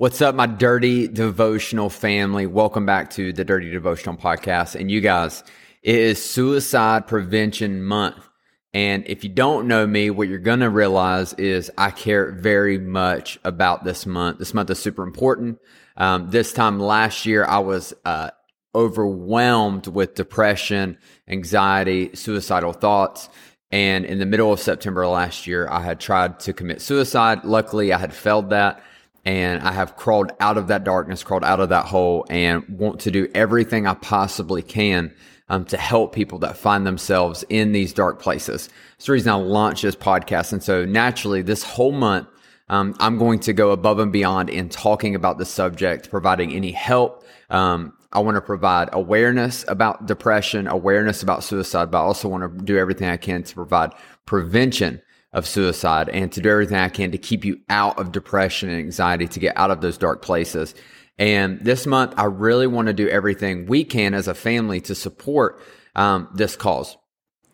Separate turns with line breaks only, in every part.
What's up, my dirty devotional family? Welcome back to the Dirty Devotional Podcast. And you guys, it is Suicide Prevention Month. And if you don't know me, what you're going to realize is I care very much about this month. This month is super important. Um, this time last year, I was uh, overwhelmed with depression, anxiety, suicidal thoughts. And in the middle of September last year, I had tried to commit suicide. Luckily, I had failed that and I have crawled out of that darkness, crawled out of that hole, and want to do everything I possibly can um, to help people that find themselves in these dark places. It's the reason I launched this podcast. And so naturally, this whole month, um, I'm going to go above and beyond in talking about the subject, providing any help. Um, I want to provide awareness about depression, awareness about suicide, but I also want to do everything I can to provide prevention of suicide and to do everything I can to keep you out of depression and anxiety, to get out of those dark places. And this month, I really want to do everything we can as a family to support um, this cause.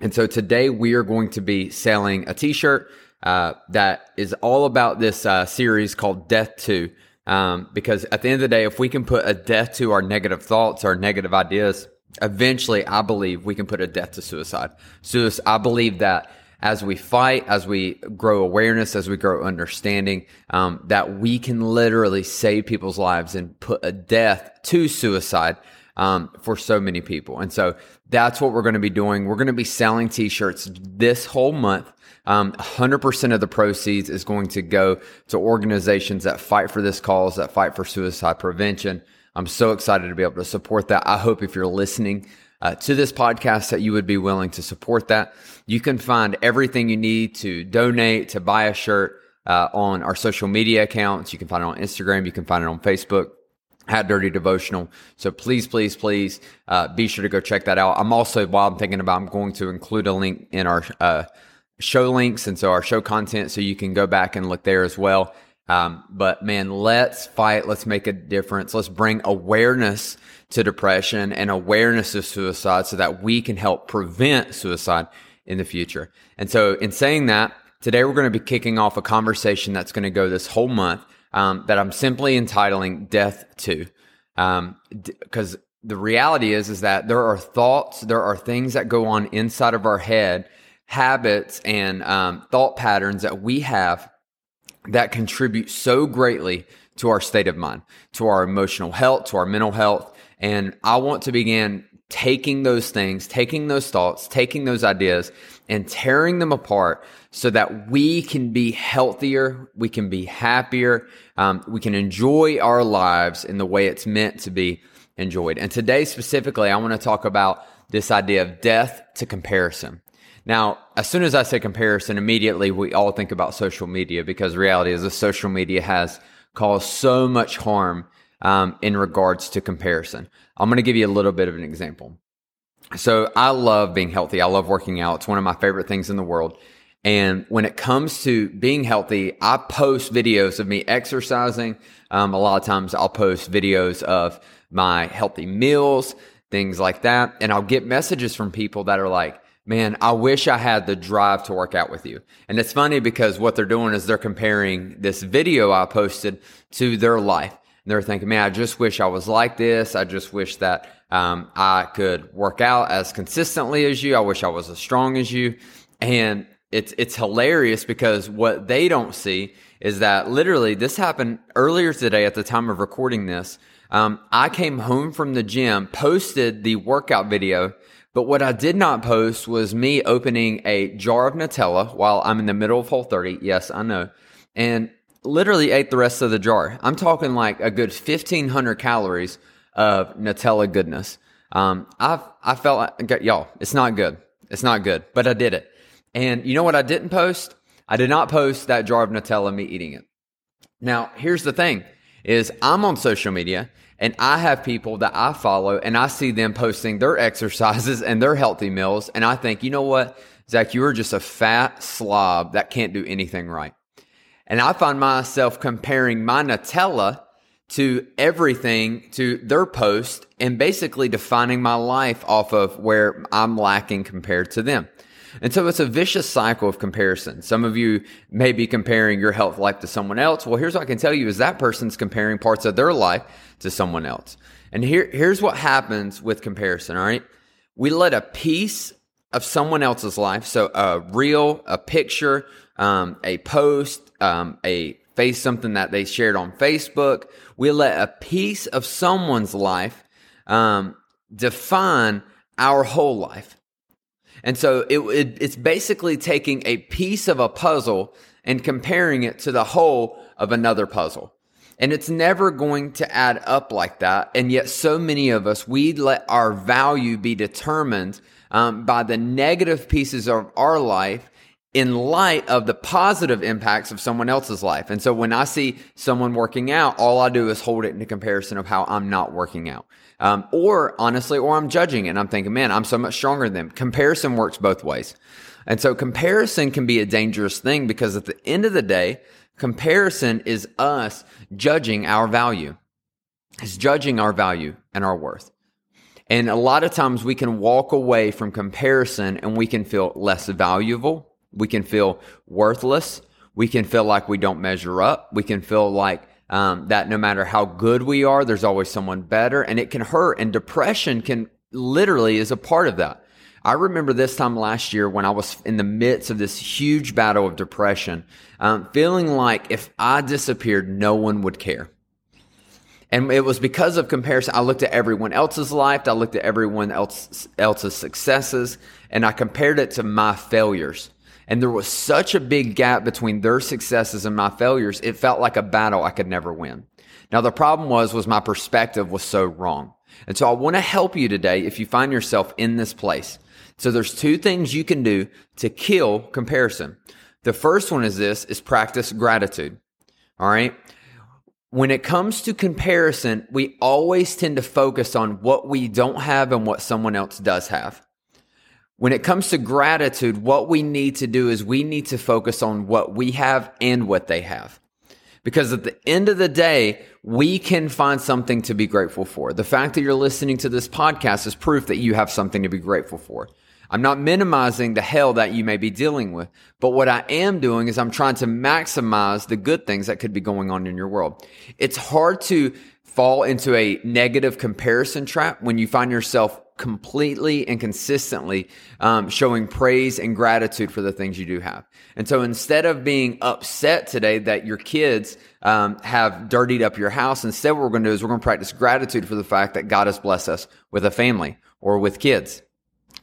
And so today we are going to be selling a t-shirt uh, that is all about this uh, series called Death to. Um, because at the end of the day, if we can put a death to our negative thoughts, our negative ideas, eventually I believe we can put a death to suicide. So I believe that as we fight, as we grow awareness, as we grow understanding, um, that we can literally save people's lives and put a death to suicide um, for so many people. And so that's what we're going to be doing. We're going to be selling t-shirts this whole month. Um, 100% of the proceeds is going to go to organizations that fight for this cause, that fight for suicide prevention. I'm so excited to be able to support that. I hope if you're listening, uh, to this podcast that you would be willing to support that. You can find everything you need to donate, to buy a shirt uh, on our social media accounts. You can find it on Instagram. You can find it on Facebook at Dirty Devotional. So please, please, please uh, be sure to go check that out. I'm also, while I'm thinking about, I'm going to include a link in our uh, show links and so our show content, so you can go back and look there as well. Um, but man, let's fight. Let's make a difference. Let's bring awareness to depression and awareness of suicide so that we can help prevent suicide in the future. And so in saying that, today we're going to be kicking off a conversation that's going to go this whole month, um, that I'm simply entitling death to. Um, because d- the reality is, is that there are thoughts, there are things that go on inside of our head, habits and, um, thought patterns that we have that contribute so greatly to our state of mind, to our emotional health, to our mental health. And I want to begin taking those things, taking those thoughts, taking those ideas and tearing them apart so that we can be healthier, we can be happier, um, we can enjoy our lives in the way it's meant to be enjoyed. And today specifically, I want to talk about this idea of death to comparison. Now, as soon as I say comparison, immediately we all think about social media because reality is that social media has caused so much harm um, in regards to comparison. I'm going to give you a little bit of an example. So I love being healthy. I love working out. It's one of my favorite things in the world. And when it comes to being healthy, I post videos of me exercising. Um, a lot of times I'll post videos of my healthy meals, things like that. And I'll get messages from people that are like, man, I wish I had the drive to work out with you. And it's funny because what they're doing is they're comparing this video I posted to their life. They're thinking, man, I just wish I was like this. I just wish that um, I could work out as consistently as you. I wish I was as strong as you. And it's it's hilarious because what they don't see is that literally this happened earlier today at the time of recording this. Um, I came home from the gym, posted the workout video, but what I did not post was me opening a jar of Nutella while I'm in the middle of Whole 30. Yes, I know. And literally ate the rest of the jar. I'm talking like a good 1500 calories of Nutella goodness. Um, I I felt like, y'all, it's not good. It's not good, but I did it. And you know what I didn't post? I did not post that jar of Nutella, me eating it. Now, here's the thing is I'm on social media and I have people that I follow and I see them posting their exercises and their healthy meals. And I think, you know what, Zach, you are just a fat slob that can't do anything right. And I find myself comparing my Nutella to everything to their post and basically defining my life off of where I'm lacking compared to them. And so it's a vicious cycle of comparison. Some of you may be comparing your health life to someone else. Well, here's what I can tell you is that person's comparing parts of their life to someone else. And here, here's what happens with comparison. All right. We let a piece of someone else's life. So a reel, a picture, um, a post, um, a face, something that they shared on Facebook. We let a piece of someone's life, um, define our whole life. And so it, it, it's basically taking a piece of a puzzle and comparing it to the whole of another puzzle. And it's never going to add up like that. And yet, so many of us, we let our value be determined um, by the negative pieces of our life in light of the positive impacts of someone else's life. And so when I see someone working out, all I do is hold it in comparison of how I'm not working out. Um, or honestly, or I'm judging it and I'm thinking, man, I'm so much stronger than them. Comparison works both ways. And so comparison can be a dangerous thing because at the end of the day, comparison is us judging our value. It's judging our value and our worth. And a lot of times we can walk away from comparison and we can feel less valuable. We can feel worthless. We can feel like we don't measure up. We can feel like um, that no matter how good we are, there's always someone better, and it can hurt. And depression can literally is a part of that. I remember this time last year when I was in the midst of this huge battle of depression, um, feeling like if I disappeared, no one would care. And it was because of comparison. I looked at everyone else's life. I looked at everyone else, else's successes and I compared it to my failures. And there was such a big gap between their successes and my failures. It felt like a battle I could never win. Now the problem was, was my perspective was so wrong. And so I want to help you today if you find yourself in this place. So there's two things you can do to kill comparison. The first one is this, is practice gratitude. All right. When it comes to comparison, we always tend to focus on what we don't have and what someone else does have. When it comes to gratitude, what we need to do is we need to focus on what we have and what they have. Because at the end of the day, we can find something to be grateful for. The fact that you're listening to this podcast is proof that you have something to be grateful for. I'm not minimizing the hell that you may be dealing with, but what I am doing is I'm trying to maximize the good things that could be going on in your world. It's hard to fall into a negative comparison trap when you find yourself completely and consistently um, showing praise and gratitude for the things you do have. And so instead of being upset today that your kids um, have dirtied up your house, instead what we're going to do is we're going to practice gratitude for the fact that God has blessed us with a family or with kids.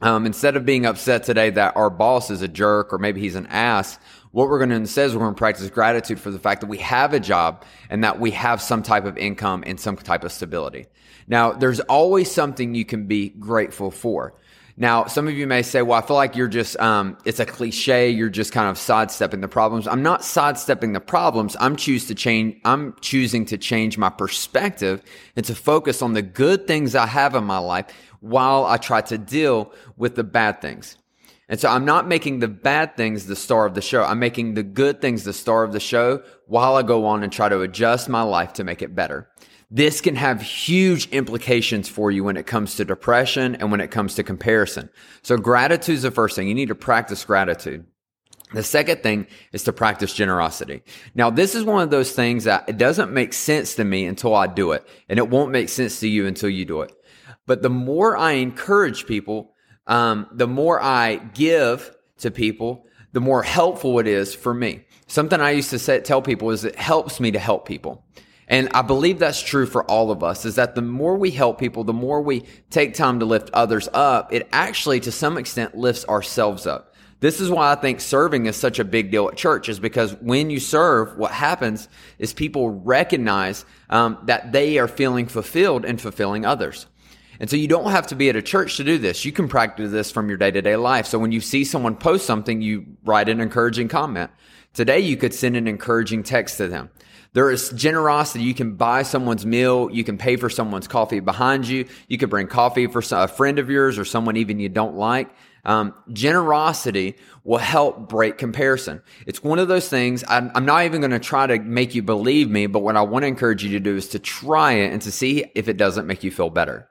Um, instead of being upset today that our boss is a jerk or maybe he's an ass, what we're going to instead is we're going to practice gratitude for the fact that we have a job and that we have some type of income and some type of stability. Now, there's always something you can be grateful for. Now, some of you may say, well, I feel like you're just, um, it's a cliche. You're just kind of sidestepping the problems. I'm not sidestepping the problems. I'm choose to change, I'm choosing to change my perspective and to focus on the good things I have in my life while I try to deal with the bad things. And so I'm not making the bad things the star of the show. I'm making the good things the star of the show while I go on and try to adjust my life to make it better. This can have huge implications for you when it comes to depression and when it comes to comparison. So gratitude is the first thing. You need to practice gratitude. The second thing is to practice generosity. Now, this is one of those things that it doesn't make sense to me until I do it, and it won't make sense to you until you do it. But the more I encourage people um, the more I give to people, the more helpful it is for me. Something I used to say, tell people is it helps me to help people. And I believe that's true for all of us is that the more we help people, the more we take time to lift others up, it actually to some extent lifts ourselves up. This is why I think serving is such a big deal at church is because when you serve, what happens is people recognize um, that they are feeling fulfilled and fulfilling others. And so you don't have to be at a church to do this. You can practice this from your day to day life. So when you see someone post something, you write an encouraging comment. Today, you could send an encouraging text to them. There is generosity. You can buy someone's meal. You can pay for someone's coffee behind you. You could bring coffee for a friend of yours or someone even you don't like. Um, generosity will help break comparison. It's one of those things. I'm, I'm not even going to try to make you believe me, but what I want to encourage you to do is to try it and to see if it doesn't make you feel better.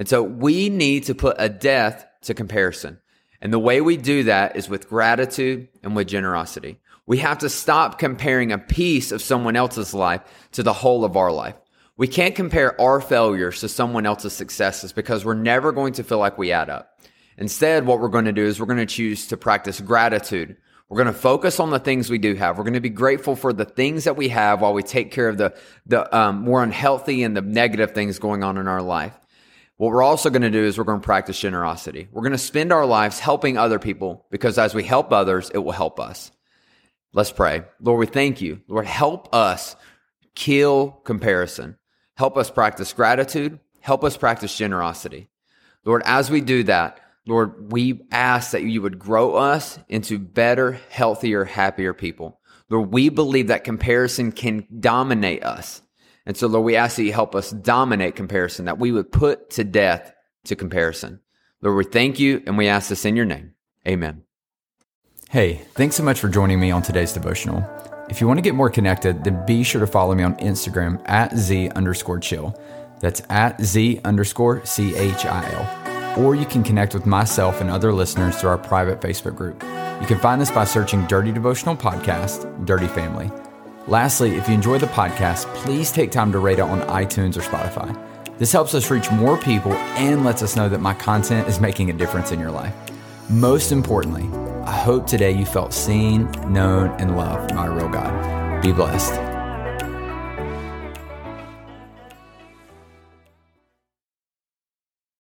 And so we need to put a death to comparison. And the way we do that is with gratitude and with generosity. We have to stop comparing a piece of someone else's life to the whole of our life. We can't compare our failures to someone else's successes because we're never going to feel like we add up. Instead, what we're going to do is we're going to choose to practice gratitude. We're going to focus on the things we do have. We're going to be grateful for the things that we have while we take care of the, the um, more unhealthy and the negative things going on in our life. What we're also going to do is we're going to practice generosity. We're going to spend our lives helping other people because as we help others, it will help us. Let's pray. Lord, we thank you. Lord, help us kill comparison. Help us practice gratitude. Help us practice generosity. Lord, as we do that, Lord, we ask that you would grow us into better, healthier, happier people. Lord, we believe that comparison can dominate us. And so, Lord, we ask that you help us dominate comparison, that we would put to death to comparison. Lord, we thank you and we ask this in your name. Amen.
Hey, thanks so much for joining me on today's devotional. If you want to get more connected, then be sure to follow me on Instagram at Z underscore chill. That's at Z underscore C H I L. Or you can connect with myself and other listeners through our private Facebook group. You can find this by searching Dirty Devotional Podcast, Dirty Family. Lastly, if you enjoy the podcast, please take time to rate it on iTunes or Spotify. This helps us reach more people and lets us know that my content is making a difference in your life. Most importantly, I hope today you felt seen, known, and loved by a real God. Be blessed.